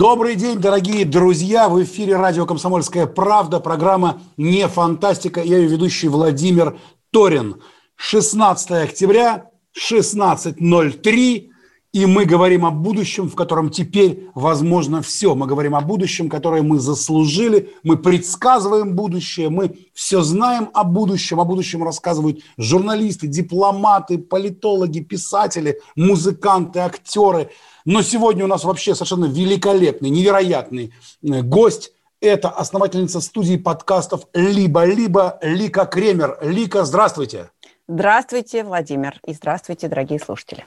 Добрый день, дорогие друзья! В эфире радио «Комсомольская правда», программа «Не фантастика». Я ее ведущий Владимир Торин. 16 октября, 16.03, и мы говорим о будущем, в котором теперь возможно все. Мы говорим о будущем, которое мы заслужили, мы предсказываем будущее, мы все знаем о будущем, о будущем рассказывают журналисты, дипломаты, политологи, писатели, музыканты, актеры – но сегодня у нас вообще совершенно великолепный, невероятный э, гость. Это основательница студии подкастов «Либо-либо» Лика Кремер. Лика, здравствуйте. Здравствуйте, Владимир, и здравствуйте, дорогие слушатели.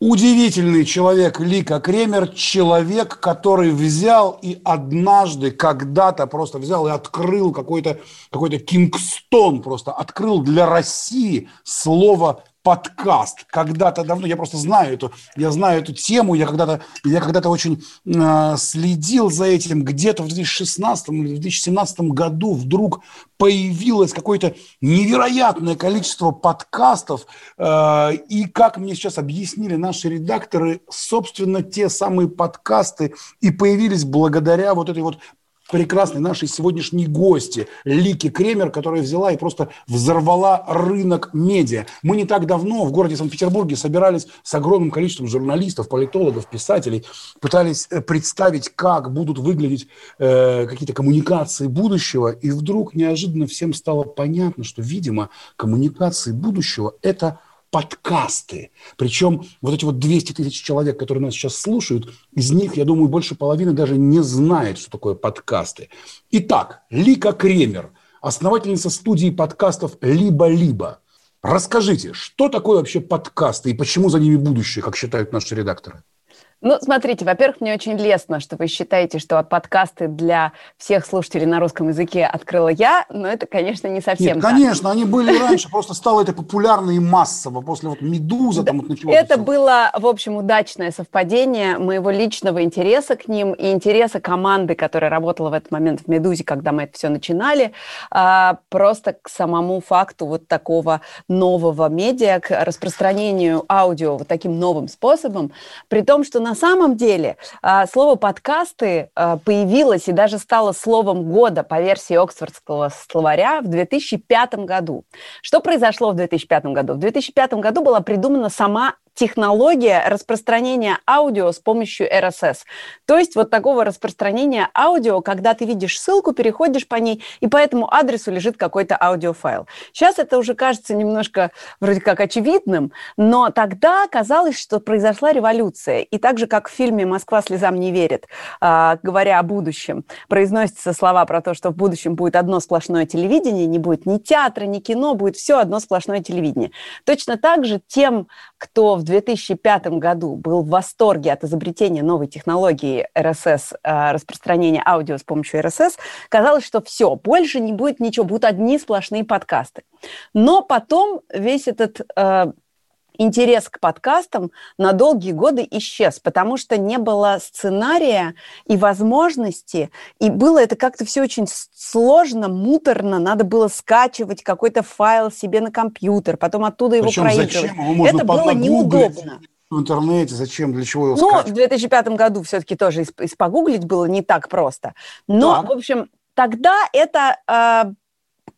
Удивительный человек Лика Кремер, человек, который взял и однажды, когда-то просто взял и открыл какой-то какой Кингстон, просто открыл для России слово подкаст. Когда-то давно, я просто знаю эту, я знаю эту тему, я когда-то, я когда-то очень э, следил за этим. Где-то в 2016 или 2017 году вдруг появилось какое-то невероятное количество подкастов. Э, и как мне сейчас объяснили наши редакторы, собственно, те самые подкасты и появились благодаря вот этой вот прекрасной нашей сегодняшней гости Лики Кремер, которая взяла и просто взорвала рынок медиа. Мы не так давно в городе Санкт-Петербурге собирались с огромным количеством журналистов, политологов, писателей, пытались э, представить, как будут выглядеть э, какие-то коммуникации будущего, и вдруг неожиданно всем стало понятно, что, видимо, коммуникации будущего – это подкасты. Причем вот эти вот 200 тысяч человек, которые нас сейчас слушают, из них, я думаю, больше половины даже не знает, что такое подкасты. Итак, Лика Кремер, основательница студии подкастов «Либо-либо». Расскажите, что такое вообще подкасты и почему за ними будущее, как считают наши редакторы? Ну, смотрите, во-первых, мне очень лестно, что вы считаете, что подкасты для всех слушателей на русском языке открыла я, но это, конечно, не совсем Нет, так. конечно, они были раньше, просто стало это популярно и массово, после вот «Медуза» там вот началось. Это было, в общем, удачное совпадение моего личного интереса к ним и интереса команды, которая работала в этот момент в «Медузе», когда мы это все начинали, а, просто к самому факту вот такого нового медиа, к распространению аудио вот таким новым способом, при том, что на самом деле а, слово подкасты а, появилось и даже стало словом года по версии Оксфордского словаря в 2005 году. Что произошло в 2005 году? В 2005 году была придумана сама технология распространения аудио с помощью RSS. То есть вот такого распространения аудио, когда ты видишь ссылку, переходишь по ней, и по этому адресу лежит какой-то аудиофайл. Сейчас это уже кажется немножко вроде как очевидным, но тогда казалось, что произошла революция. И так же, как в фильме «Москва слезам не верит», а, говоря о будущем, произносятся слова про то, что в будущем будет одно сплошное телевидение, не будет ни театра, ни кино, будет все одно сплошное телевидение. Точно так же тем, кто в 2005 году был в восторге от изобретения новой технологии RSS, э, распространения аудио с помощью RSS, казалось, что все, больше не будет ничего, будут одни сплошные подкасты. Но потом весь этот э, интерес к подкастам на долгие годы исчез, потому что не было сценария и возможности, и было это как-то все очень сложно, муторно, надо было скачивать какой-то файл себе на компьютер, потом оттуда его Причем проигрывать. Зачем? это было неудобно в интернете, зачем, для чего его Ну, скачивать? в 2005 году все-таки тоже испогуглить было не так просто. Но, так. в общем, тогда это э,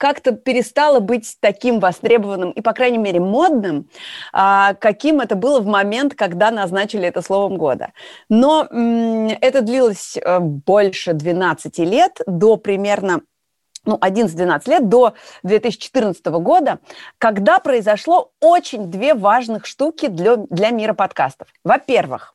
как-то перестало быть таким востребованным и, по крайней мере, модным, а, каким это было в момент, когда назначили это словом года. Но это длилось э, больше 12 лет, до примерно ну, 11-12 лет, до 2014 года, когда произошло очень две важных штуки для, для мира подкастов. Во-первых,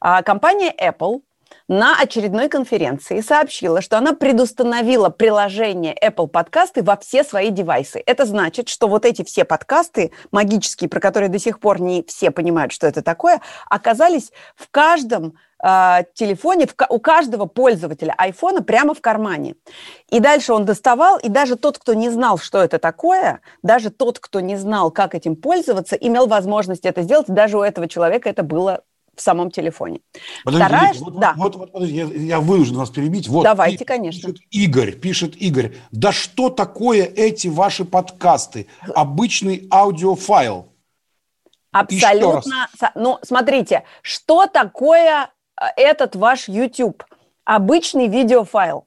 а, компания Apple – на очередной конференции сообщила, что она предустановила приложение Apple подкасты во все свои девайсы. Это значит, что вот эти все подкасты магические, про которые до сих пор не все понимают, что это такое, оказались в каждом э, телефоне, у каждого пользователя айфона прямо в кармане. И дальше он доставал, и даже тот, кто не знал, что это такое, даже тот, кто не знал, как этим пользоваться, имел возможность это сделать, даже у этого человека это было в самом телефоне. Подождите, Вторая, вот, да. вот, вот, вот я, я вынужден вас перебить. Вот, Давайте, и, конечно. Пишет Игорь, пишет Игорь, да что такое эти ваши подкасты? Обычный аудиофайл. Абсолютно. Ну, смотрите, что такое э, этот ваш YouTube? Обычный видеофайл.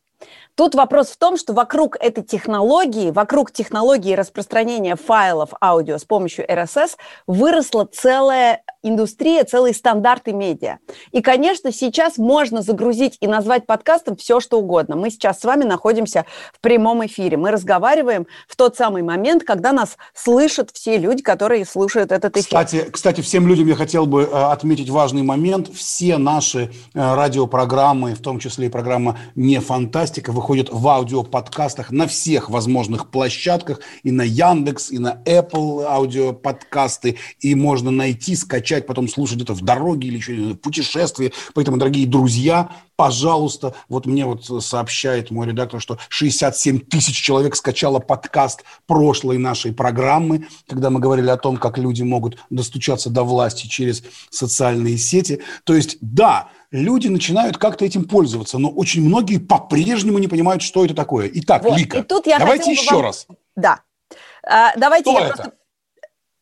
Тут вопрос в том, что вокруг этой технологии, вокруг технологии распространения файлов аудио с помощью RSS выросла целая индустрия, целые стандарты медиа. И, конечно, сейчас можно загрузить и назвать подкастом все, что угодно. Мы сейчас с вами находимся в прямом эфире. Мы разговариваем в тот самый момент, когда нас слышат все люди, которые слушают этот эфир. Кстати, кстати всем людям я хотел бы э, отметить важный момент. Все наши э, радиопрограммы, в том числе и программа «Не фантастика», выходят выходит в аудиоподкастах на всех возможных площадках, и на Яндекс, и на Apple аудиоподкасты, и можно найти, скачать, потом слушать это в дороге или еще в путешествии. Поэтому, дорогие друзья, пожалуйста, вот мне вот сообщает мой редактор, что 67 тысяч человек скачало подкаст прошлой нашей программы, когда мы говорили о том, как люди могут достучаться до власти через социальные сети. То есть, да, люди начинают как-то этим пользоваться, но очень многие по-прежнему не понимают, что это такое. Итак, вот. Лика, И тут я давайте еще вам... раз. Да. А, давайте что я это? просто...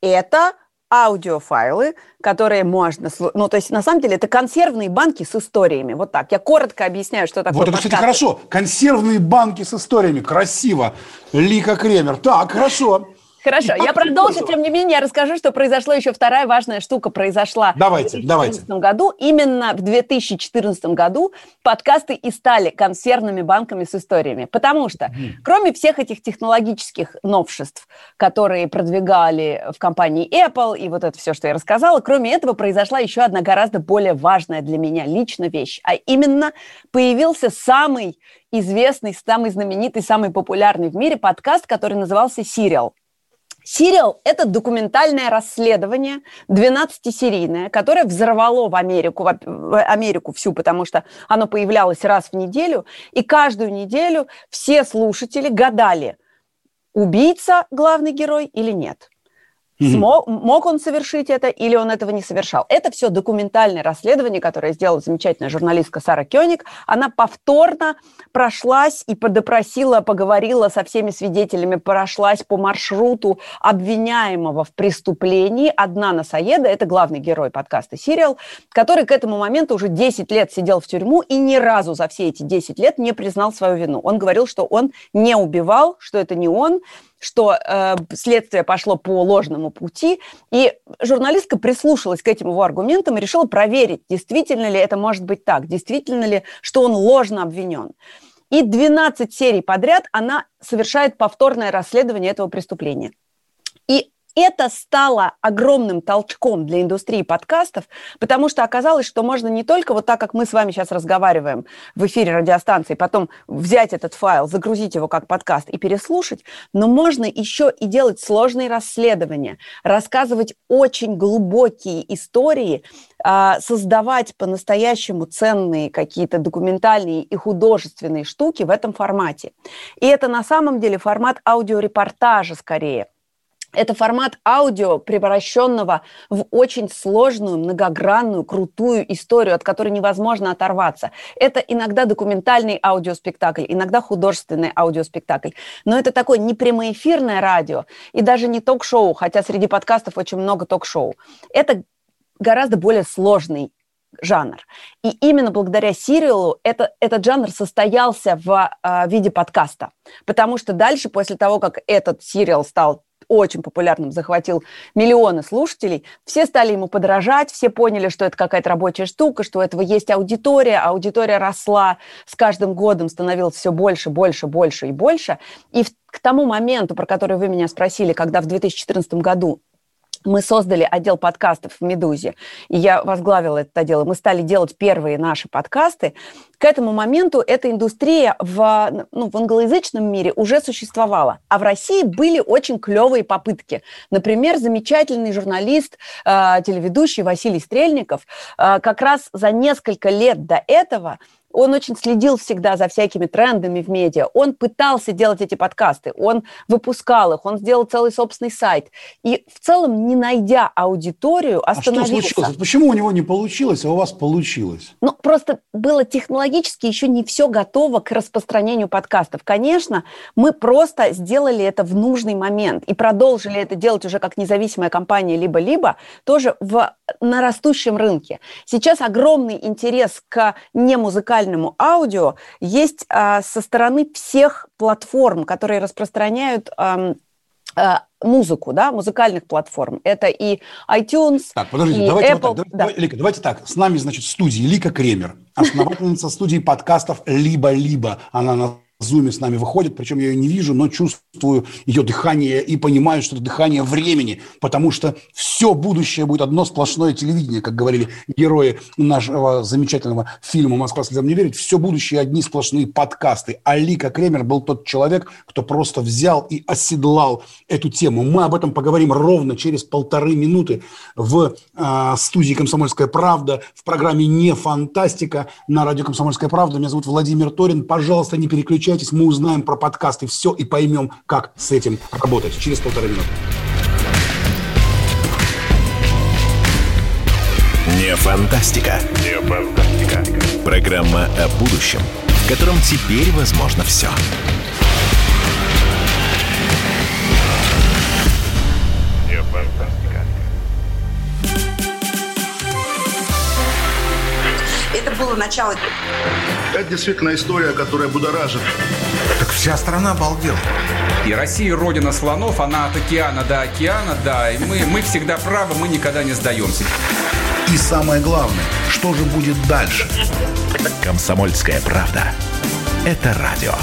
Это аудиофайлы, которые можно... Ну, то есть, на самом деле, это консервные банки с историями. Вот так. Я коротко объясняю, что такое Вот это, кстати, хорошо. Консервные банки с историями. Красиво. Лика Кремер. Так, хорошо. Хорошо, я продолжу, тем не менее, я расскажу, что произошло еще вторая важная штука произошла давайте, в 2014 давайте. году. Именно в 2014 году подкасты и стали консервными банками с историями. Потому что, кроме всех этих технологических новшеств, которые продвигали в компании Apple и вот это все, что я рассказала, кроме этого произошла еще одна гораздо более важная для меня лично вещь. А именно появился самый известный, самый знаменитый, самый популярный в мире подкаст, который назывался «Serial». Сериал – это документальное расследование, 12-серийное, которое взорвало в Америку, в Америку всю, потому что оно появлялось раз в неделю, и каждую неделю все слушатели гадали, убийца главный герой или нет. Смог, мог он совершить это или он этого не совершал. Это все документальное расследование, которое сделала замечательная журналистка Сара Кёник. Она повторно прошлась и подопросила, поговорила со всеми свидетелями, прошлась по маршруту обвиняемого в преступлении. Одна Насаеда, это главный герой подкаста «Сериал», который к этому моменту уже 10 лет сидел в тюрьму и ни разу за все эти 10 лет не признал свою вину. Он говорил, что он не убивал, что это не он, что э, следствие пошло по ложному пути, и журналистка прислушалась к этим его аргументам и решила проверить, действительно ли это может быть так, действительно ли, что он ложно обвинен. И 12 серий подряд она совершает повторное расследование этого преступления. И это стало огромным толчком для индустрии подкастов, потому что оказалось, что можно не только вот так, как мы с вами сейчас разговариваем в эфире радиостанции, потом взять этот файл, загрузить его как подкаст и переслушать, но можно еще и делать сложные расследования, рассказывать очень глубокие истории, а, создавать по-настоящему ценные какие-то документальные и художественные штуки в этом формате. И это на самом деле формат аудиорепортажа скорее – это формат аудио, превращенного в очень сложную, многогранную, крутую историю, от которой невозможно оторваться. Это иногда документальный аудиоспектакль, иногда художественный аудиоспектакль. Но это такое не прямоэфирное радио и даже не ток-шоу, хотя среди подкастов очень много ток-шоу. Это гораздо более сложный жанр. И именно благодаря сериалу это, этот жанр состоялся в э, виде подкаста. Потому что дальше, после того, как этот сериал стал очень популярным, захватил миллионы слушателей, все стали ему подражать, все поняли, что это какая-то рабочая штука, что у этого есть аудитория, аудитория росла с каждым годом, становилась все больше, больше, больше и больше. И к тому моменту, про который вы меня спросили, когда в 2014 году мы создали отдел подкастов в «Медузе», и я возглавила это отдел, и мы стали делать первые наши подкасты, к этому моменту эта индустрия в, ну, в англоязычном мире уже существовала. А в России были очень клевые попытки. Например, замечательный журналист, э, телеведущий Василий Стрельников э, как раз за несколько лет до этого он очень следил всегда за всякими трендами в медиа, он пытался делать эти подкасты, он выпускал их, он сделал целый собственный сайт. И в целом, не найдя аудиторию, остановился. А что случилось? Почему у него не получилось, а у вас получилось? Ну, просто было технологически еще не все готово к распространению подкастов. Конечно, мы просто сделали это в нужный момент и продолжили это делать уже как независимая компания либо-либо, тоже в, на растущем рынке. Сейчас огромный интерес к немузыкальным визуальному аудио есть а, со стороны всех платформ, которые распространяют а, а, музыку, да, музыкальных платформ. Это и iTunes, Так, подождите, и давайте Apple. вот так. Да. Лика, давайте так. С нами, значит, в студии Лика Кремер, основательница студии подкастов «Либо-либо». Она на Зуме с нами выходит, причем я ее не вижу, но чувствую ее дыхание и понимаю, что это дыхание времени, потому что все будущее будет одно сплошное телевидение, как говорили герои нашего замечательного фильма «Москва слезам не верит». Все будущее одни сплошные подкасты. А Лика Кремер был тот человек, кто просто взял и оседлал эту тему. Мы об этом поговорим ровно через полторы минуты в э, студии «Комсомольская правда» в программе «Не фантастика» на радио «Комсомольская правда». Меня зовут Владимир Торин. Пожалуйста, не переключайтесь Подключайтесь, мы узнаем про подкасты все и поймем, как с этим работать через полторы минуты. Не фантастика. Не фантастика. Программа о будущем, в котором теперь возможно все. Начало это действительно история, которая будоражит. Так вся страна обалдела. И Россия родина слонов, она от океана до океана, да. И мы, мы всегда правы, мы никогда не сдаемся. И самое главное, что же будет дальше? Комсомольская правда. Это радио.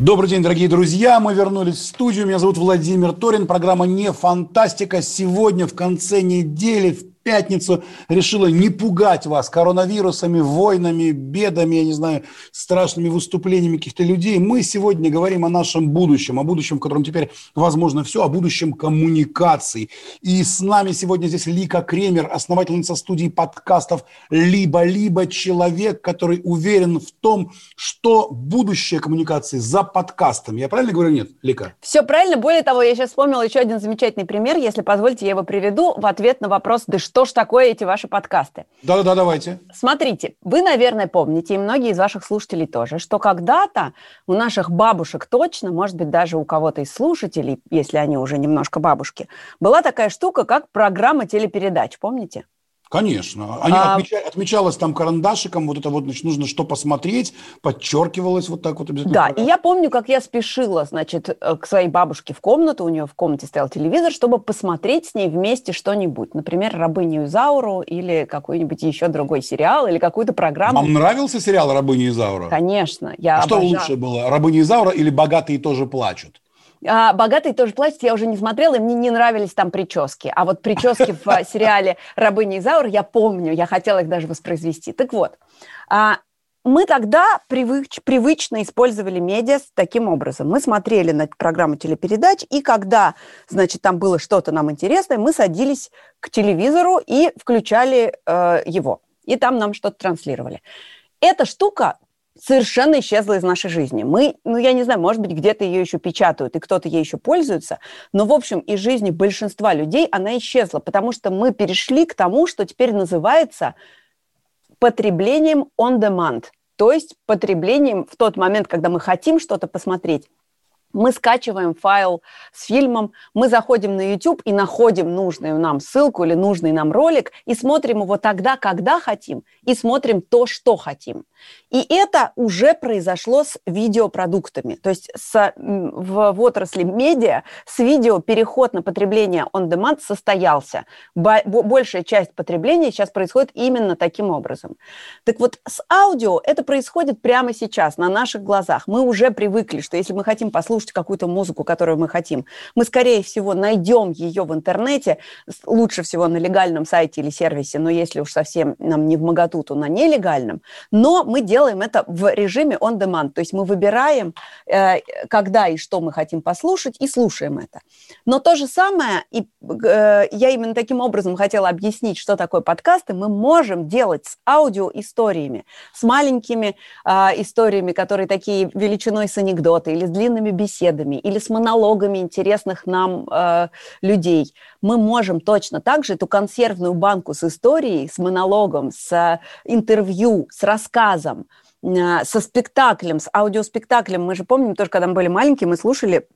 Добрый день, дорогие друзья. Мы вернулись в студию. Меня зовут Владимир Торин. Программа «Не фантастика». Сегодня в конце недели, в пятницу решила не пугать вас коронавирусами, войнами, бедами, я не знаю, страшными выступлениями каких-то людей. Мы сегодня говорим о нашем будущем, о будущем, в котором теперь возможно все, о будущем коммуникаций. И с нами сегодня здесь Лика Кремер, основательница студии подкастов «Либо-либо человек», который уверен в том, что будущее коммуникации за подкастами. Я правильно говорю, нет, Лика? Все правильно. Более того, я сейчас вспомнила еще один замечательный пример. Если позволите, я его приведу в ответ на вопрос, да ж такое эти ваши подкасты. Да-да-да, давайте. Смотрите, вы, наверное, помните, и многие из ваших слушателей тоже, что когда-то у наших бабушек точно, может быть, даже у кого-то из слушателей, если они уже немножко бабушки, была такая штука, как программа телепередач, помните? Конечно. Они а... отмеча... Отмечалось там карандашиком, вот это вот, значит, нужно что посмотреть, подчеркивалось вот так вот обязательно. Да, и я помню, как я спешила, значит, э, к своей бабушке в комнату, у нее в комнате стоял телевизор, чтобы посмотреть с ней вместе что-нибудь. Например, «Рабыню Изауру» или какой-нибудь еще другой сериал, или какую-то программу. Вам нравился сериал «Рабыня Изаура»? Конечно. Я а обожаю. что лучше было, «Рабыня Изаура» или «Богатые тоже плачут»? А, «Богатые тоже платят» я уже не смотрела, и мне не нравились там прически. А вот прически в сериале «Рабыня Изаур» я помню, я хотела их даже воспроизвести. Так вот, а, мы тогда привыч, привычно использовали медиа таким образом. Мы смотрели на программу телепередач, и когда, значит, там было что-то нам интересное, мы садились к телевизору и включали э, его. И там нам что-то транслировали. Эта штука совершенно исчезла из нашей жизни. Мы, ну, я не знаю, может быть, где-то ее еще печатают, и кто-то ей еще пользуется, но, в общем, из жизни большинства людей она исчезла, потому что мы перешли к тому, что теперь называется потреблением on demand, то есть потреблением в тот момент, когда мы хотим что-то посмотреть, мы скачиваем файл с фильмом, мы заходим на YouTube и находим нужную нам ссылку или нужный нам ролик и смотрим его тогда, когда хотим, и смотрим то, что хотим. И это уже произошло с видеопродуктами. То есть с, в, в отрасли медиа с видео переход на потребление on-demand состоялся. Большая часть потребления сейчас происходит именно таким образом. Так вот, с аудио это происходит прямо сейчас, на наших глазах. Мы уже привыкли, что если мы хотим послушать послушать какую-то музыку, которую мы хотим. Мы, скорее всего, найдем ее в интернете, лучше всего на легальном сайте или сервисе, но если уж совсем нам не в моготу, то на нелегальном. Но мы делаем это в режиме on demand, то есть мы выбираем, э, когда и что мы хотим послушать, и слушаем это. Но то же самое, и э, я именно таким образом хотела объяснить, что такое подкасты, мы можем делать с аудиоисториями, с маленькими э, историями, которые такие величиной с анекдоты, или с длинными беседами, или с монологами интересных нам э, людей. Мы можем точно так же эту консервную банку с историей, с монологом, с интервью, с рассказом, э, со спектаклем, с аудиоспектаклем. Мы же помним, тоже когда мы были маленькие, мы слушали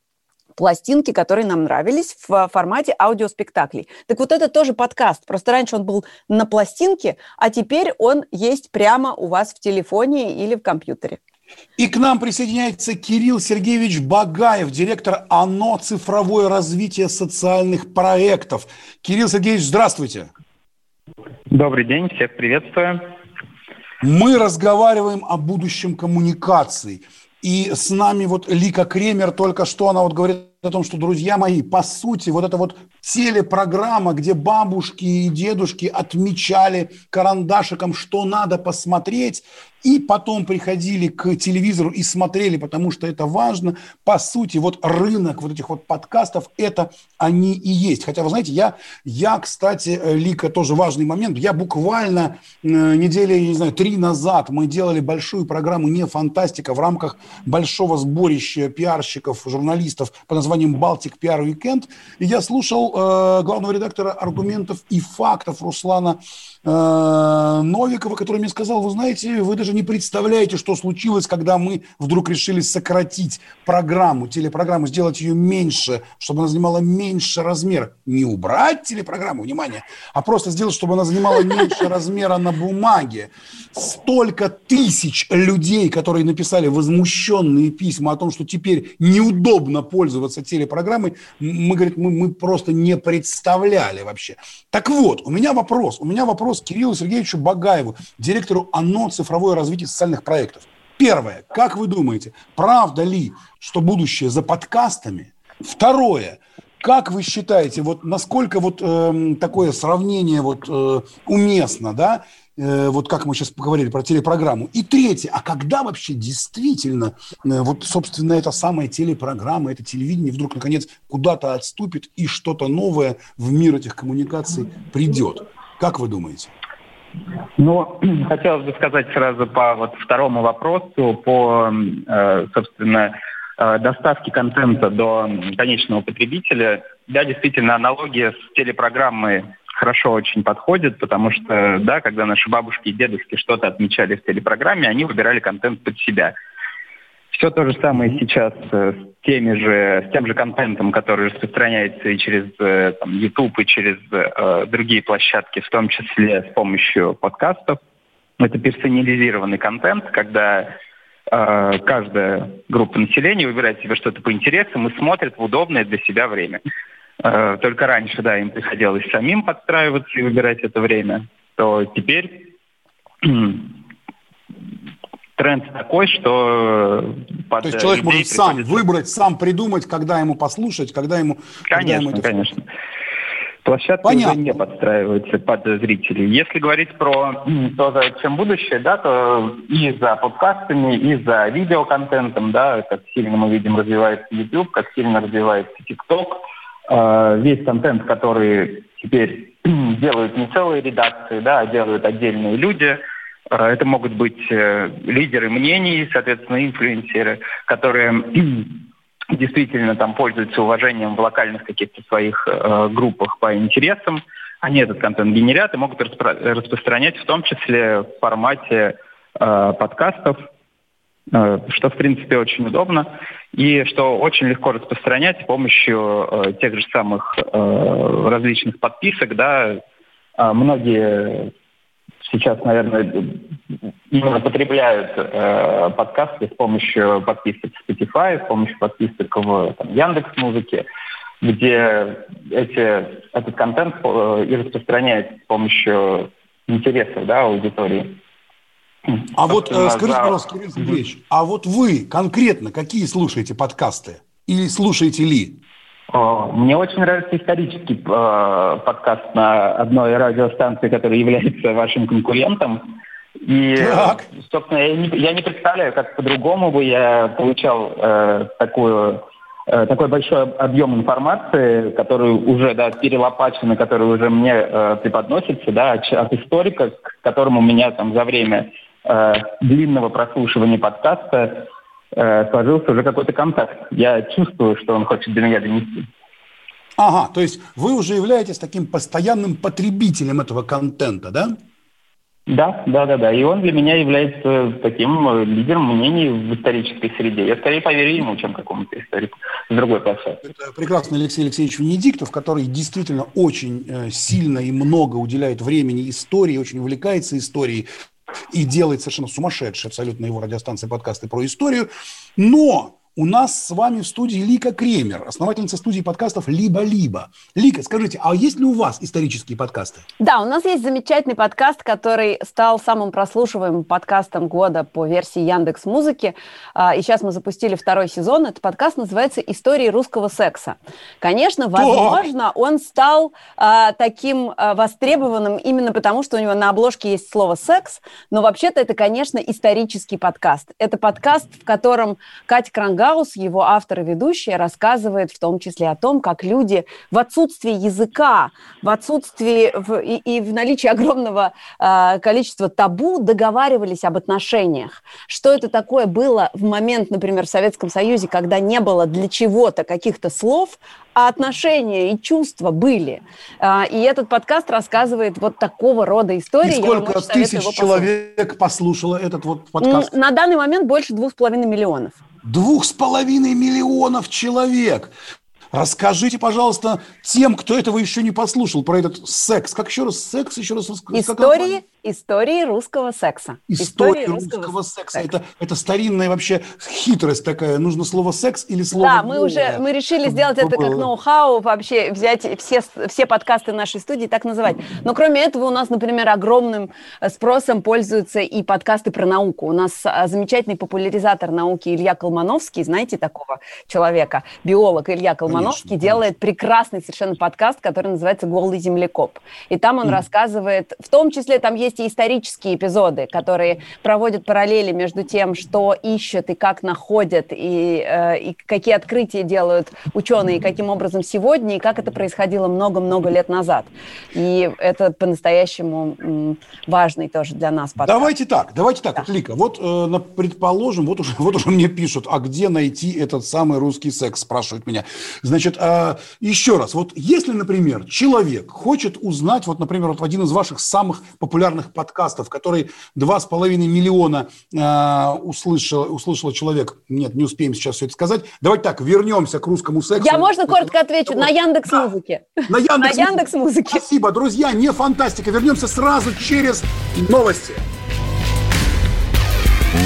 пластинки, которые нам нравились в формате аудиоспектаклей. Так вот это тоже подкаст. Просто раньше он был на пластинке, а теперь он есть прямо у вас в телефоне или в компьютере. И к нам присоединяется Кирилл Сергеевич Багаев, директор ОНО «Цифровое развитие социальных проектов». Кирилл Сергеевич, здравствуйте. Добрый день, всех приветствую. Мы разговариваем о будущем коммуникаций. И с нами вот Лика Кремер только что, она вот говорит о том, что, друзья мои, по сути, вот эта вот телепрограмма, где бабушки и дедушки отмечали карандашиком, что надо посмотреть, и потом приходили к телевизору и смотрели, потому что это важно. По сути, вот рынок вот этих вот подкастов, это они и есть. Хотя, вы знаете, я, я кстати, Лика, тоже важный момент, я буквально э, недели, не знаю, три назад мы делали большую программу «Не фантастика» в рамках большого сборища пиарщиков, журналистов под названием «Балтик Пиар Уикенд». И я слушал э, главного редактора «Аргументов и фактов» Руслана Э, Новикова, который мне сказал, вы знаете, вы даже не представляете, что случилось, когда мы вдруг решили сократить программу, телепрограмму, сделать ее меньше, чтобы она занимала меньше размера. Не убрать телепрограмму, внимание, а просто сделать, чтобы она занимала меньше размера на бумаге. Столько тысяч людей, которые написали возмущенные письма о том, что теперь неудобно пользоваться телепрограммой, мы, говорит, мы, мы просто не представляли вообще. Так вот, у меня вопрос, у меня вопрос Кириллу Сергеевичу Багаеву, директору ОНО «Цифровое развитие социальных проектов». Первое. Как вы думаете, правда ли, что будущее за подкастами? Второе. Как вы считаете, вот насколько вот э, такое сравнение вот э, уместно, да? Э, вот как мы сейчас поговорили про телепрограмму. И третье, а когда вообще действительно э, вот, собственно, эта самая телепрограмма, это телевидение вдруг, наконец, куда-то отступит и что-то новое в мир этих коммуникаций придет? Как вы думаете? Ну, хотелось бы сказать сразу по вот второму вопросу, по, э, собственно, доставке контента до конечного потребителя. Да, действительно, аналогия с телепрограммой хорошо очень подходит, потому что, да, когда наши бабушки и дедушки что-то отмечали в телепрограмме, они выбирали контент под себя. Все то же самое сейчас э, с теми же, с тем же контентом, который распространяется и через э, там, YouTube, и через э, другие площадки, в том числе с помощью подкастов. Это персонализированный контент, когда э, каждая группа населения выбирает себе что-то по интересам и смотрит в удобное для себя время. Э, только раньше, да, им приходилось самим подстраиваться и выбирать это время, то теперь тренд такой, что... Под То есть человек может сам приходится... выбрать, сам придумать, когда ему послушать, когда ему... Конечно, ему это... конечно. Площадки Понятно. уже не подстраиваются под зрителей. Если говорить про то, зачем будущее, да, то и за подкастами, и за видеоконтентом, да, как сильно мы видим развивается YouTube, как сильно развивается TikTok, э, весь контент, который теперь делают не целые редакции, да, а делают отдельные люди – Э, это могут быть э, лидеры мнений, соответственно, инфлюенсеры, которые действительно там пользуются уважением в локальных каких-то своих э, группах по интересам. Они этот контент генерят и могут распро- распространять в том числе в формате э, подкастов, что, в принципе, очень удобно и что очень легко распространять с помощью э, тех же самых э, различных подписок. Да, э, многие сейчас, наверное, именно потребляют э, подкасты с помощью подписок в Spotify, с помощью подписок в там, Яндекс Музыке, где эти, этот контент э, и распространяется с помощью интересов да, аудитории. А вот э, скажите, пожалуйста, Кирилл Сергеевич, а вот вы конкретно какие слушаете подкасты? или слушаете ли? Мне очень нравится исторический э, подкаст на одной радиостанции, которая является вашим конкурентом. И, так. собственно, я не, я не представляю, как по-другому бы я получал э, такую, э, такой большой объем информации, который уже да, перелопачен, который уже мне э, преподносится да, от, от историка, к которому меня там за время э, длинного прослушивания подкаста э, сложился уже какой-то контакт. Я чувствую, что он хочет до меня донести. Ага, то есть вы уже являетесь таким постоянным потребителем этого контента, да? Да, да, да, да. И он для меня является таким э, лидером мнений в исторической среде. Я скорее поверю ему, чем какому-то историку с другой площадки. Это прекрасный Алексей Алексеевич Венедиктов, который действительно очень э, сильно и много уделяет времени истории, очень увлекается историей и делает совершенно сумасшедшие абсолютно его радиостанции подкасты про историю. Но у нас с вами в студии Лика Кремер, основательница студии подкастов «Либо-либо». Лика, скажите, а есть ли у вас исторические подкасты? Да, у нас есть замечательный подкаст, который стал самым прослушиваемым подкастом года по версии Яндекс Музыки. А, и сейчас мы запустили второй сезон. Этот подкаст называется «Истории русского секса». Конечно, возможно, он стал а, таким а, востребованным именно потому, что у него на обложке есть слово «секс», но вообще-то это, конечно, исторический подкаст. Это подкаст, в котором Катя Кранга Гаус, его автор и ведущая, рассказывает в том числе о том, как люди в отсутствии языка, в отсутствии в, и, и в наличии огромного э, количества табу договаривались об отношениях. Что это такое было в момент, например, в Советском Союзе, когда не было для чего-то каких-то слов, а отношения и чувства были. А, и этот подкаст рассказывает вот такого рода истории. И сколько тысяч человек послушало этот вот подкаст? На данный момент больше двух с половиной миллионов. Двух с половиной миллионов человек. Расскажите, пожалуйста, тем, кто этого еще не послушал, про этот секс. Как еще раз секс? Еще раз Истории, истории русского секса. Истории, истории русского, русского секса. секса. Это, это старинная вообще хитрость такая. Нужно слово секс или слово Да, мы уже мы решили сделать это как ноу-хау, вообще взять все, все подкасты нашей студии так называть. Но кроме этого у нас, например, огромным э, спросом пользуются и подкасты про науку. У нас а, замечательный популяризатор науки Илья Колмановский, знаете такого человека, биолог Илья Колмановский, Романовский делает прекрасный совершенно подкаст, который называется «Голый землекоп». И там он mm. рассказывает, в том числе там есть и исторические эпизоды, которые проводят параллели между тем, что ищут и как находят, и, э, и какие открытия делают ученые, и каким образом сегодня, и как это происходило много-много лет назад. И это по-настоящему важный тоже для нас подкаст. Давайте так, давайте так, да. вот, Лика, вот э, предположим, вот уже, вот уже мне пишут, а где найти этот самый русский секс, спрашивают меня. Значит, а, еще раз, вот если, например, человек хочет узнать, вот, например, вот один из ваших самых популярных подкастов, который 2,5 миллиона а, услышал, услышал человек, нет, не успеем сейчас все это сказать, давайте так, вернемся к русскому сексу. Я можно коротко отвечу, на Яндекс Музыке. На Яндекс, на Яндекс Музыке. Спасибо, друзья, не фантастика, вернемся сразу через новости.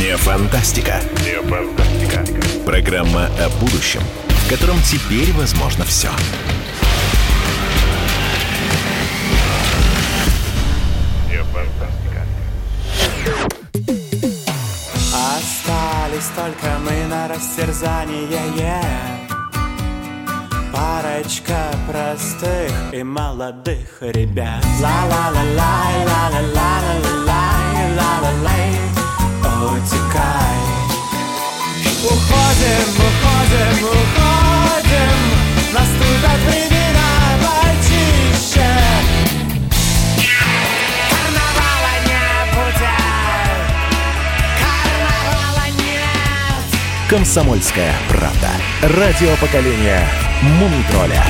Не фантастика. Не фантастика. Программа о будущем – в котором теперь возможно все. Остались только мы на растерзание Парочка простых и молодых ребят. Ла-ла-ла-лай, ла-ла-ла-ла-ла-лай, ла-ла-лай Утекай. Уходим, уходим, уходим. Наступят Комсомольская правда Радио поколения Мумитроля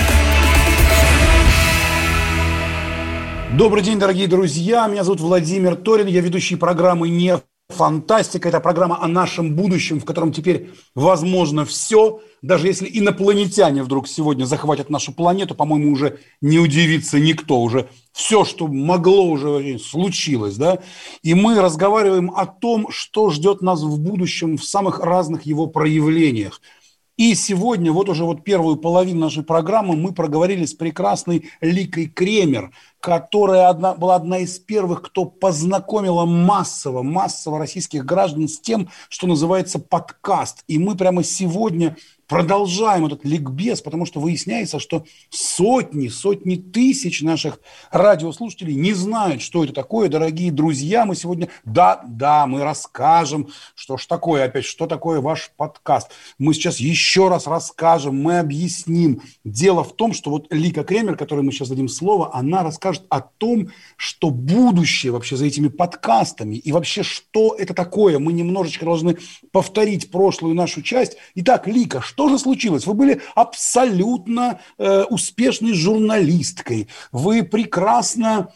Добрый день, дорогие друзья. Меня зовут Владимир Торин. Я ведущий программы «Не Фантастика – это программа о нашем будущем, в котором теперь возможно все. Даже если инопланетяне вдруг сегодня захватят нашу планету, по-моему, уже не удивится никто. Уже все, что могло, уже случилось. Да? И мы разговариваем о том, что ждет нас в будущем в самых разных его проявлениях. И сегодня, вот уже вот первую половину нашей программы, мы проговорили с прекрасной Ликой Кремер, которая одна, была одна из первых, кто познакомила массово, массово российских граждан с тем, что называется подкаст. И мы прямо сегодня продолжаем этот ликбез, потому что выясняется, что сотни, сотни тысяч наших радиослушателей не знают, что это такое. Дорогие друзья, мы сегодня, да, да, мы расскажем, что ж такое опять, что такое ваш подкаст. Мы сейчас еще раз расскажем, мы объясним. Дело в том, что вот Лика Кремер, которой мы сейчас дадим слово, она расскажет о том, что будущее вообще за этими подкастами и вообще, что это такое. Мы немножечко должны повторить прошлую нашу часть. Итак, Лика, что что же случилось? Вы были абсолютно э, успешной журналисткой. Вы прекрасно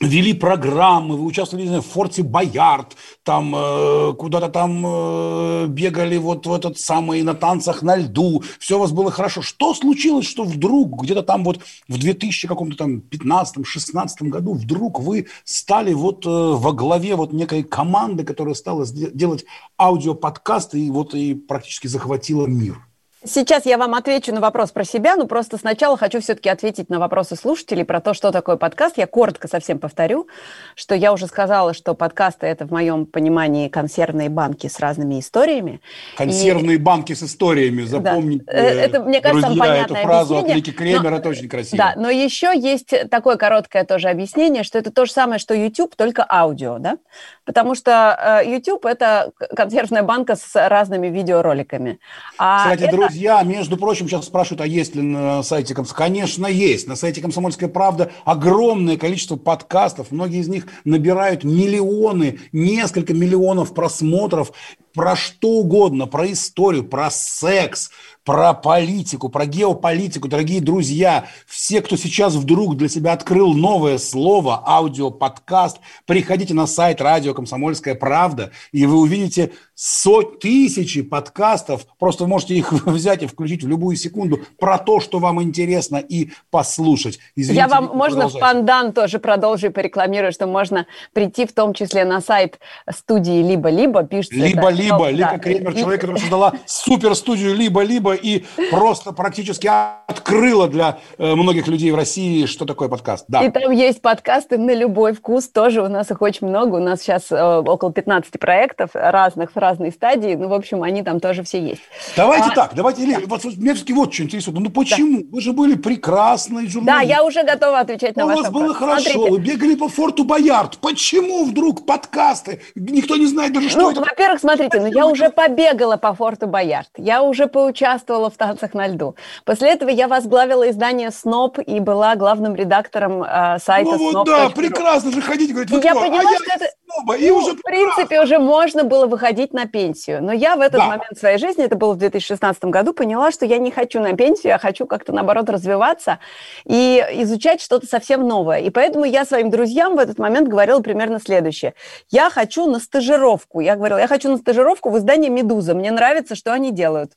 вели программы, вы участвовали знаю, в Форте Боярд, там э, куда-то там э, бегали вот в этот самый на танцах на льду, все у вас было хорошо. Что случилось, что вдруг где-то там вот в 2000 каком-то там 15-16 году вдруг вы стали вот э, во главе вот некой команды, которая стала делать аудиоподкасты и вот и практически захватила мир? Сейчас я вам отвечу на вопрос про себя, но просто сначала хочу все-таки ответить на вопросы слушателей про то, что такое подкаст. Я коротко совсем повторю, что я уже сказала, что подкасты – это в моем понимании консервные банки с разными историями. Консервные и... банки с историями, запомните, да. Э, это, мне кажется, друзья, эту фразу от Лики Кремера, но, это очень красиво. Да, но еще есть такое короткое тоже объяснение, что это то же самое, что YouTube, только аудио, да? Потому что э, YouTube – это консервная банка с разными видеороликами. А Кстати, это... друзья, между прочим, сейчас спрашивают, а есть ли на сайте Комсомольской? Конечно, есть. На сайте «Комсомольская правда» огромное количество подкастов. Многие из них набирают миллионы, несколько миллионов просмотров про что угодно, про историю, про секс, про политику, про геополитику. Дорогие друзья, все, кто сейчас вдруг для себя открыл новое слово, аудиоподкаст, приходите на сайт радио «Комсомольская правда», и вы увидите сотни, тысячи подкастов. Просто можете их взять и включить в любую секунду про то, что вам интересно, и послушать. Извините, Я вам, можно в пандан тоже продолжу и порекламирую, что можно прийти в том числе на сайт студии «Либо-либо», пишется «Либо-либо». Лика да. Кремер, человек, который создала супер-студию «Либо-либо», и просто практически открыла для э, многих людей в России, что такое подкаст. Да. И там есть подкасты на любой вкус, тоже у нас их очень много. У нас сейчас э, около 15 проектов разных, в разной стадии. Ну, в общем, они там тоже все есть. Давайте а... так, давайте, Елена, вот, меня все-таки вот что интересует. Ну, почему? Да. Вы же были прекрасной журналисткой. Да, я уже готова отвечать на ваш вопрос. У вас было хорошо, Смотрите. вы бегали по форту Боярд. Почему вдруг подкасты? Никто не знает даже, что ну, это. Во-первых, смотрите, ну, я уже побегала по форту Боярд. Я уже поучаствовала участвовала в «Танцах на льду». После этого я возглавила издание «СНОП» и была главным редактором э, сайта Ну вот да, прекрасно же ходить, говорить, вот я поняла, а что я это... СНОБа, и ну, уже в принципе, уже можно было выходить на пенсию. Но я в этот да. момент своей жизни, это было в 2016 году, поняла, что я не хочу на пенсию, я хочу как-то, наоборот, развиваться и изучать что-то совсем новое. И поэтому я своим друзьям в этот момент говорила примерно следующее. Я хочу на стажировку. Я говорила, я хочу на стажировку в издание «Медуза». Мне нравится, что они делают.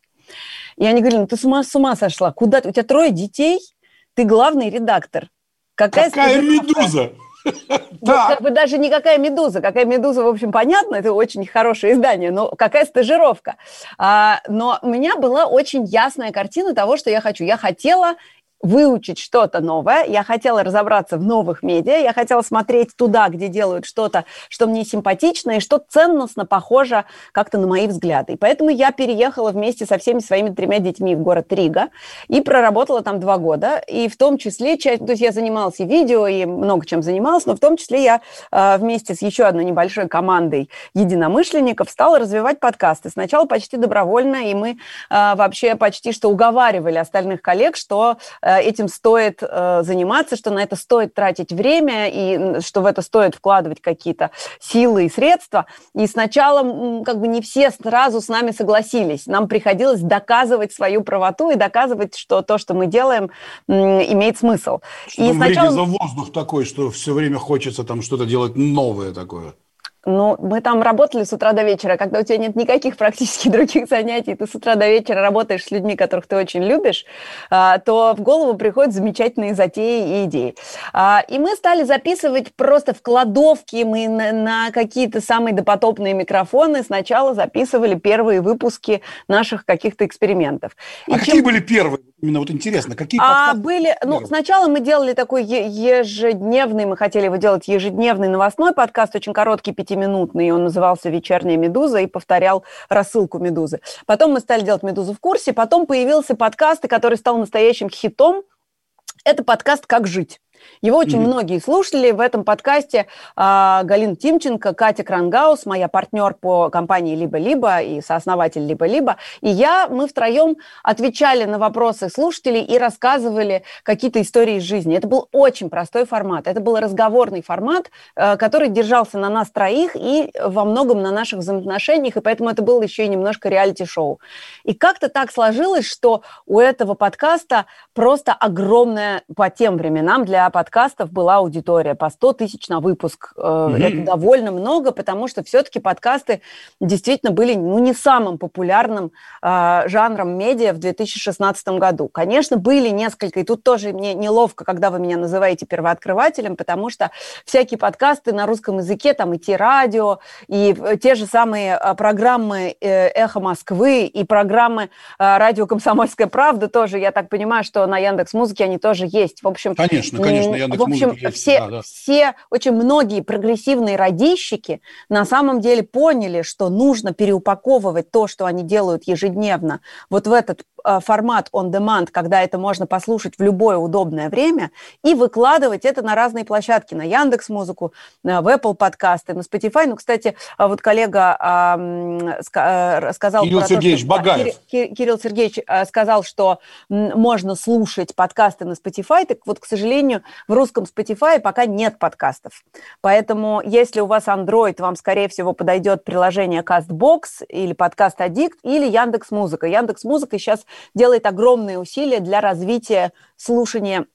И они говорили, ну ты с ума, с ума сошла, куда ты, у тебя трое детей, ты главный редактор. Какая, Какая медуза? Ну, как бы даже никакая медуза. Какая медуза, в общем, понятно, это очень хорошее издание, но какая стажировка. А, но у меня была очень ясная картина того, что я хочу. Я хотела выучить что-то новое, я хотела разобраться в новых медиа, я хотела смотреть туда, где делают что-то, что мне симпатично и что ценностно похоже как-то на мои взгляды. И поэтому я переехала вместе со всеми своими тремя детьми в город Рига и проработала там два года. И в том числе, часть, то есть я занималась и видео, и много чем занималась, но в том числе я э, вместе с еще одной небольшой командой единомышленников стала развивать подкасты. Сначала почти добровольно, и мы э, вообще почти что уговаривали остальных коллег, что этим стоит э, заниматься, что на это стоит тратить время и что в это стоит вкладывать какие-то силы и средства. И сначала как бы не все сразу с нами согласились. Нам приходилось доказывать свою правоту и доказывать, что то, что мы делаем, имеет смысл. Что и сначала... за воздух такой, что все время хочется там что-то делать новое такое. Ну, мы там работали с утра до вечера. Когда у тебя нет никаких практически других занятий, ты с утра до вечера работаешь с людьми, которых ты очень любишь, а, то в голову приходят замечательные затеи и идеи. А, и мы стали записывать просто в кладовке, мы на, на какие-то самые допотопные микрофоны сначала записывали первые выпуски наших каких-то экспериментов. И а чем... какие были первые? Именно вот интересно, какие А подкасты? были, ну, сначала мы делали такой ежедневный, мы хотели его делать ежедневный новостной подкаст, очень короткий, пятиминутный, он назывался «Вечерняя медуза» и повторял рассылку «Медузы». Потом мы стали делать «Медузу в курсе», потом появился подкаст, который стал настоящим хитом, это подкаст «Как жить». Его очень Мгм. многие слушали. В этом подкасте а, Галина Тимченко, Катя Крангаус, моя партнер по компании «Либо-либо» и сооснователь «Либо-либо». И я, мы втроем отвечали на вопросы слушателей и рассказывали какие-то истории из жизни. Это был очень простой формат. Это был разговорный формат, э, который держался на нас троих и во многом на наших взаимоотношениях, и поэтому это было еще и немножко реалити-шоу. И как-то так сложилось, что у этого подкаста просто огромная по тем временам для подкастов была аудитория по 100 тысяч на выпуск. Мгм. Это довольно много, потому что все-таки подкасты действительно были ну, не самым популярным э, жанром медиа в 2016 году. Конечно, были несколько, и тут тоже мне неловко, когда вы меня называете первооткрывателем, потому что всякие подкасты на русском языке, там и те радио, и э, те же самые э, программы «Эхо Москвы», и программы радио «Комсомольская правда» тоже, я так понимаю, что на Яндекс Музыке они тоже есть. В общем, Конечно, конечно, Яндекс В общем, есть, все, да, да. все, очень многие прогрессивные радищики на самом деле поняли, что нужно переупаковывать то, что они делают ежедневно, вот в этот формат on demand, когда это можно послушать в любое удобное время, и выкладывать это на разные площадки, на Яндекс Музыку, в Apple подкасты, на Spotify. Ну, кстати, а вот коллега э, сказал Кирилл про то, Сергеевич что- Багаев. Кир- Кирилл Сергеевич э, сказал, что можно слушать подкасты на Spotify, так вот, к сожалению, в русском Spotify пока нет подкастов. Поэтому, если у вас Android, вам, скорее всего, подойдет приложение CastBox или подкаст Addict или Яндекс Музыка. Яндекс Музыка сейчас делает огромные усилия для развития слушания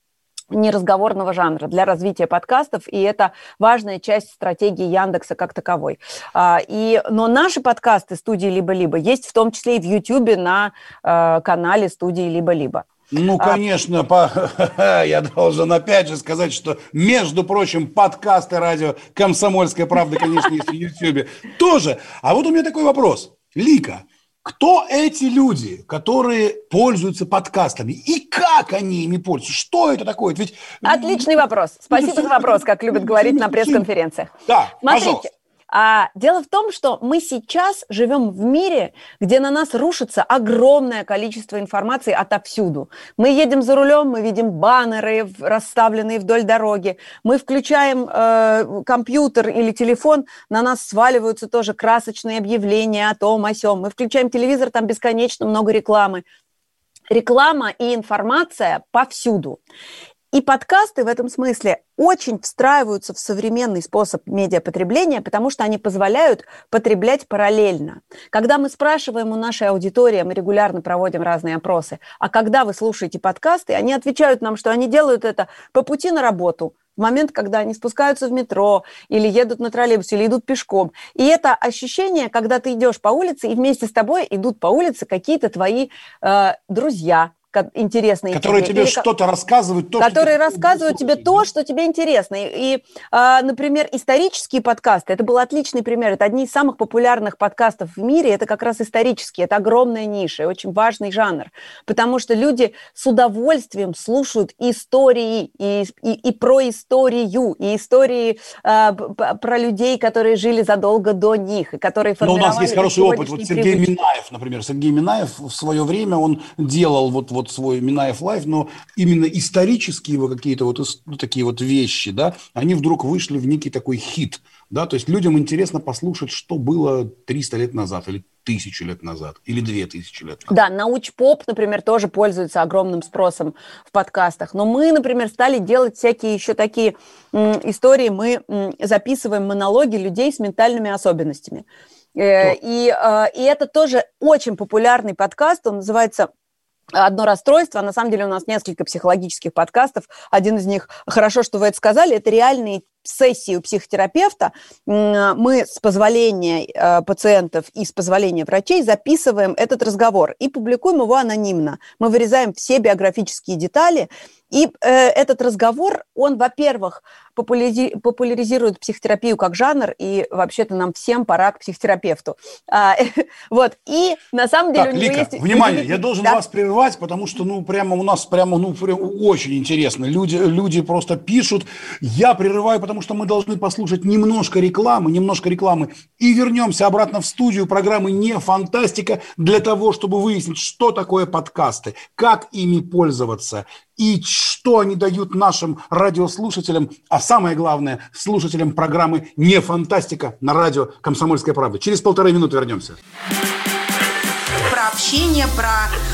неразговорного жанра для развития подкастов, и это важная часть стратегии Яндекса как таковой. А, И, но наши подкасты студии «Либо-либо» есть в том числе и в Ютьюбе на э, канале студии «Либо-либо». Ну, А- конечно, по- я должен опять же сказать, что, между прочим, подкасты радио «Комсомольская правда», конечно, есть в Ютьюбе тоже. А вот у меня такой вопрос. Лика, кто эти люди, которые пользуются подкастами? И как они ими пользуются? Что это такое? Ведь... Отличный вопрос. Спасибо за вопрос, как любят говорить на пресс-конференциях. Да, Смотрите, пожалуйста. А, дело в том, что мы сейчас живем в мире, где на нас рушится огромное количество информации отовсюду. Мы едем за рулем, мы видим баннеры, расставленные вдоль дороги. Мы включаем э, компьютер или телефон, на нас сваливаются тоже красочные объявления о том, о сём. Мы включаем телевизор, там бесконечно много рекламы. Реклама и информация повсюду. И подкасты в этом смысле очень встраиваются в современный способ медиапотребления, потому что они позволяют потреблять параллельно. Когда мы спрашиваем у нашей аудитории, мы регулярно проводим разные опросы, а когда вы слушаете подкасты, они отвечают нам, что они делают это по пути на работу, в момент, когда они спускаются в метро или едут на троллейбусе, или идут пешком. И это ощущение, когда ты идешь по улице, и вместе с тобой идут по улице какие-то твои э, друзья, интересные Которые тебе ко- что-то рассказывают. То, что которые ты- рассказывают тебе то, что тебе интересно. И, и, а, например, исторические подкасты, это был отличный пример, это одни из самых популярных подкастов в мире, это как раз исторические, это огромная ниша, очень важный жанр, потому что люди с удовольствием слушают истории и, и, и про историю, и истории а, про людей, которые жили задолго до них, и которые Но у нас формировали есть хороший опыт. Вот Сергей привычки. Минаев, например. Сергей Минаев в свое время он делал вот, вот свой Минаев Live, но именно исторические его какие-то вот ну, такие вот вещи, да, они вдруг вышли в некий такой хит, да, то есть людям интересно послушать, что было 300 лет назад или тысячу лет назад или 2000 лет назад. Да, научпоп, например, тоже пользуется огромным спросом в подкастах. Но мы, например, стали делать всякие еще такие м, истории. Мы м, записываем монологи людей с ментальными особенностями. Э, и, э, и это тоже очень популярный подкаст. Он называется одно расстройство. А на самом деле у нас несколько психологических подкастов. Один из них, хорошо, что вы это сказали, это реальные сессии у психотерапевта мы с позволения э, пациентов и с позволения врачей записываем этот разговор и публикуем его анонимно. Мы вырезаем все биографические детали, и э, этот разговор, он, во-первых, популяри- популяризирует психотерапию как жанр, и вообще-то нам всем пора к психотерапевту. А, вот, и на самом деле так, у него Лика, есть... внимание, я должен Да. вас прервать, потому что, ну, прямо у нас прямо, ну, прям очень интересно. Люди, люди просто пишут. Я прерываю, потому что мы должны послушать немножко рекламы, немножко рекламы, и вернемся обратно в студию программы «Не фантастика» для того, чтобы выяснить, что такое подкасты, как ими пользоваться, и что они дают нашим радиослушателям, а самое главное, слушателям программы «Не фантастика» на радио «Комсомольская правда». Через полторы минуты вернемся. Про общение, про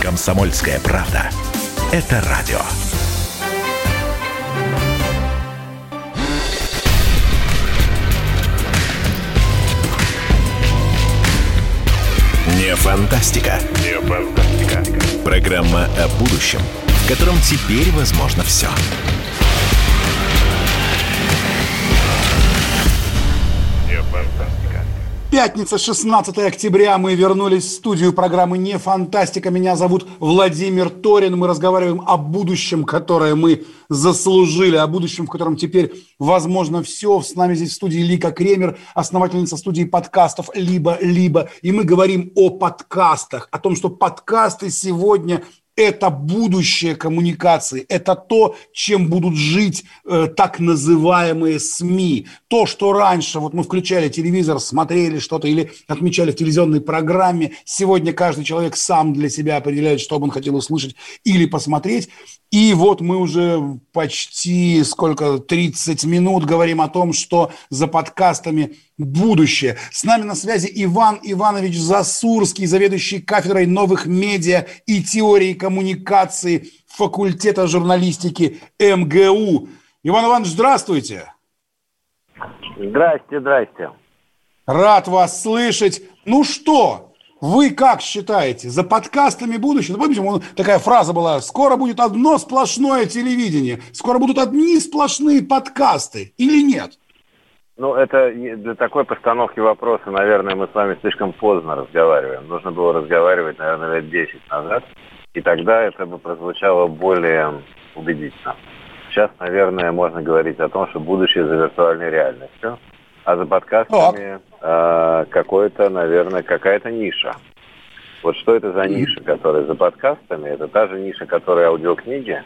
Комсомольская правда. Это радио. Не фантастика. Не фантастика. Программа о будущем, в котором теперь возможно все. Не Пятница, 16 октября. Мы вернулись в студию программы «Не фантастика». Меня зовут Владимир Торин. Мы разговариваем о будущем, которое мы заслужили, о будущем, в котором теперь возможно все. С нами здесь в студии Лика Кремер, основательница студии подкастов «Либо-либо». И мы говорим о подкастах, о том, что подкасты сегодня это будущее коммуникации, это то, чем будут жить э, так называемые СМИ. То, что раньше, вот мы включали телевизор, смотрели что-то или отмечали в телевизионной программе, сегодня каждый человек сам для себя определяет, что он хотел услышать или посмотреть. И вот мы уже почти сколько, 30 минут говорим о том, что за подкастами будущее. С нами на связи Иван Иванович Засурский, заведующий кафедрой новых медиа и теории коммуникации факультета журналистики МГУ. Иван Иванович, здравствуйте. Здрасте, здрасте. Рад вас слышать. Ну что, вы как считаете, за подкастами будущее? Ну, Помните, такая фраза была, скоро будет одно сплошное телевидение, скоро будут одни сплошные подкасты или нет? Ну, это для такой постановки вопроса, наверное, мы с вами слишком поздно разговариваем. Нужно было разговаривать, наверное, лет 10 назад, и тогда это бы прозвучало более убедительно. Сейчас, наверное, можно говорить о том, что будущее за виртуальной реальностью, а за подкастами э, какой-то, наверное, какая-то ниша. Вот что это за ниша, которая за подкастами? Это та же ниша, которая аудиокниги?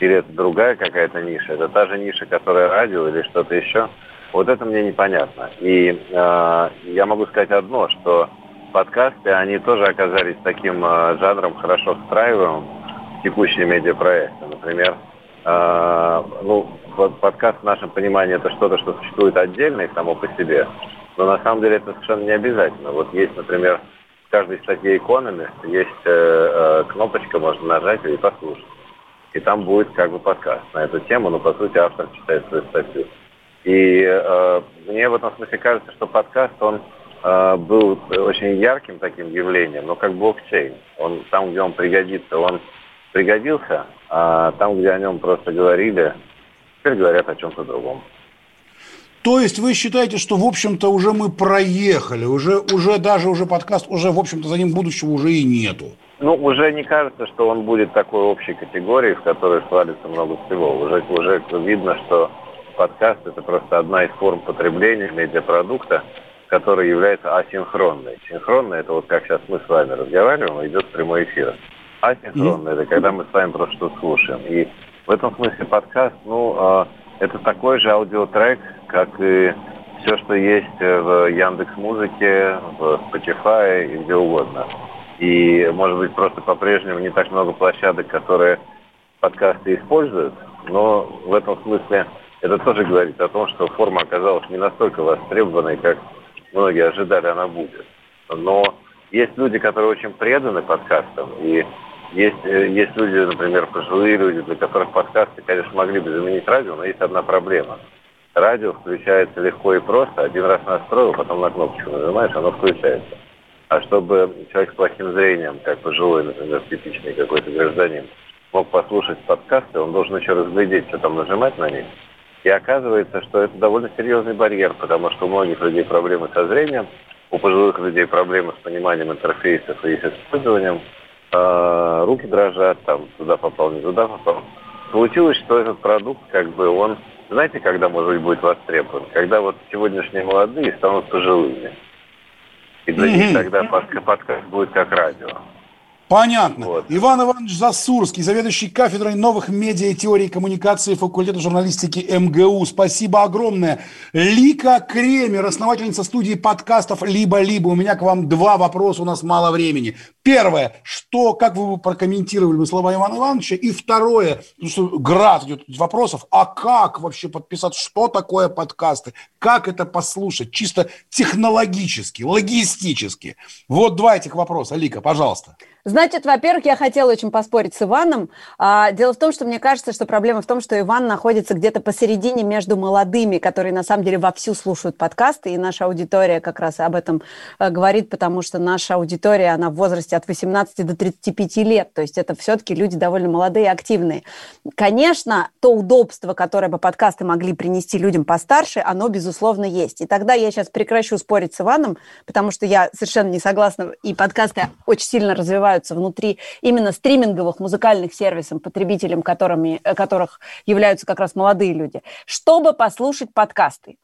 Или это другая какая-то ниша? Это та же ниша, которая радио или что-то еще? Вот это мне непонятно. И э, я могу сказать одно, что подкасты, они тоже оказались таким э, жанром хорошо встраиваемым в текущие медиапроекты. Например, ну, вот подкаст в нашем понимании это что-то, что существует отдельно и само по себе. Но на самом деле это совершенно не обязательно. Вот есть, например, в каждой статье Economist есть э, э, кнопочка, можно нажать и послушать. И там будет как бы подкаст на эту тему, но по сути автор читает свою статью. И э, мне в этом смысле кажется, что подкаст, он э, был очень ярким таким явлением, но как блокчейн. Он там, где он пригодится, он пригодился, а там, где о нем просто говорили, теперь говорят о чем-то другом. То есть вы считаете, что, в общем-то, уже мы проехали, уже, уже даже уже подкаст, уже, в общем-то, за ним будущего уже и нету? Ну, уже не кажется, что он будет такой общей категорией, в которой свалится много всего. Уже, уже видно, что подкаст – это просто одна из форм потребления медиапродукта, которая является асинхронной. Синхронная – это вот как сейчас мы с вами разговариваем, идет прямой эфир. Асинхронная – это когда мы с вами просто что-то слушаем. И в этом смысле подкаст, ну, э, это такой же аудиотрек, как и все, что есть в Яндекс Музыке, в Spotify и где угодно. И, может быть, просто по-прежнему не так много площадок, которые подкасты используют, но в этом смысле это тоже говорит о том, что форма оказалась не настолько востребованной, как многие ожидали она будет. Но есть люди, которые очень преданы подкастам, и есть, э, есть люди, например, пожилые люди, для которых подкасты, конечно, могли бы заменить радио, но есть одна проблема. Радио включается легко и просто. Один раз настроил, потом на кнопочку нажимаешь, оно включается. А чтобы человек с плохим зрением, как пожилой, например, типичный какой-то гражданин, мог послушать подкасты, он должен еще разглядеть, что там нажимать на них. И оказывается, что это довольно серьезный барьер, потому что у многих людей проблемы со зрением, у пожилых людей проблемы с пониманием интерфейсов и с использованием. Э, руки дрожат, там, туда попал, не туда попал. Получилось, что этот продукт, как бы, он, знаете, когда, может быть, будет востребован? Когда вот сегодняшние молодые станут пожилыми. И для них тогда подкаст будет как радио. Понятно. Вот. Иван Иванович Засурский, заведующий кафедрой новых медиа и теории коммуникации факультета журналистики МГУ. Спасибо огромное. Лика Кремер, основательница студии подкастов «Либо-либо». У меня к вам два вопроса, у нас мало времени. Первое, что, как вы прокомментировали бы слова Ивана Ивановича? И второе, потому что град идет вопросов, а как вообще подписать, что такое подкасты? Как это послушать? Чисто технологически, логистически. Вот два этих вопроса. Лика, пожалуйста. Значит, во-первых, я хотела очень поспорить с Иваном. А, дело в том, что мне кажется, что проблема в том, что Иван находится где-то посередине между молодыми, которые на самом деле вовсю слушают подкасты, и наша аудитория как раз об этом э, говорит, потому что наша аудитория, она в возрасте от 18 до 35 лет, то есть это все-таки люди довольно молодые и активные. Конечно, то удобство, которое бы подкасты могли принести людям постарше, оно, безусловно, есть. И тогда я сейчас прекращу спорить с Иваном, потому что я совершенно не согласна, и подкасты очень сильно развивают развиваются внутри именно стриминговых музыкальных сервисов, потребителем которыми, э, которых являются как раз молодые люди, чтобы послушать подкасты.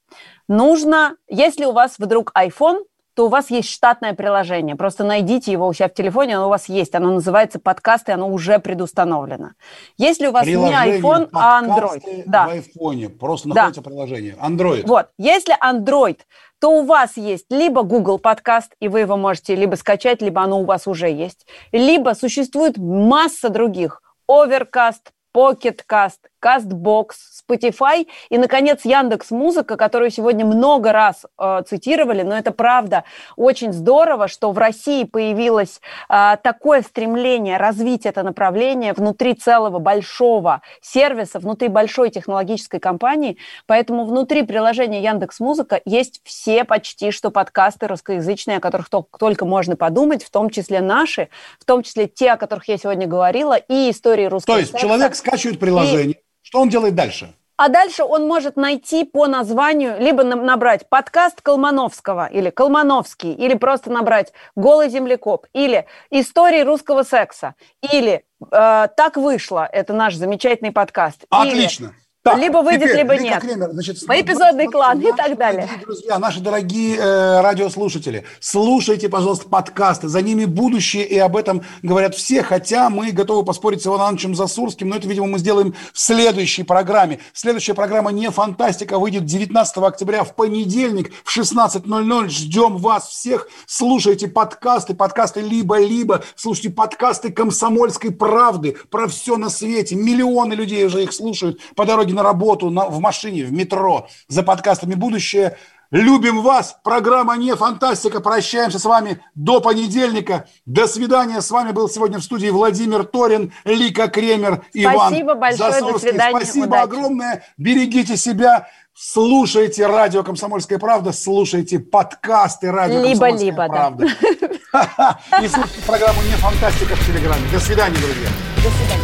Нужно, если у вас вдруг iPhone, то у вас есть штатное приложение. Просто найдите его у себя в телефоне, оно у вас есть. Оно называется подкасты, оно уже предустановлено. Если у вас приложение, не iPhone, а Android. Да. В iPhone просто находится да. приложение. Android. Вот. Если Android, то у вас есть либо Google подкаст, и вы его можете либо скачать, либо оно у вас уже есть, либо существует масса других. Overcast, Pocket Cast, CastBox, Spotify и, наконец, Яндекс Музыка, которую сегодня много раз э, цитировали, но это правда. Очень здорово, что в России появилось э, такое стремление развить это направление внутри целого большого сервиса, внутри большой технологической компании, поэтому внутри приложения Яндекс Музыка есть все почти что подкасты русскоязычные, о которых только можно подумать, в том числе наши, в том числе те, о которых я сегодня говорила, и истории русского То есть секса, человек скачивает приложение, и что он делает дальше? А дальше он может найти по названию, либо набрать подкаст Колмановского, или Колмановский, или просто набрать «Голый землекоп», или «Истории русского секса», или э, «Так вышло», это наш замечательный подкаст. Отлично. Или так, либо выйдет, теперь, либо нет. Кремер, значит, По эпизодный клан и так далее. Друзья, наши дорогие э, радиослушатели, слушайте, пожалуйста, подкасты. За ними будущее, и об этом говорят все. Хотя мы готовы поспорить с Иваном Ивановичем Засурским, но это, видимо, мы сделаем в следующей программе. Следующая программа «Не фантастика» выйдет 19 октября в понедельник в 16.00. Ждем вас всех. Слушайте подкасты, подкасты «Либо-либо». Слушайте подкасты «Комсомольской правды» про все на свете. Миллионы людей уже их слушают по дороге на работу, на, в машине, в метро, за подкастами «Будущее». Любим вас. Программа «Не фантастика». Прощаемся с вами до понедельника. До свидания. С вами был сегодня в студии Владимир Торин, Лика Кремер, Иван Спасибо большое. Засорский. До свидания. Спасибо Удачи. огромное. Берегите себя. Слушайте радио «Комсомольская правда», слушайте подкасты радио либо, «Комсомольская либо, правда». И слушайте программу «Не фантастика» в Телеграме. До свидания, друзья. До свидания.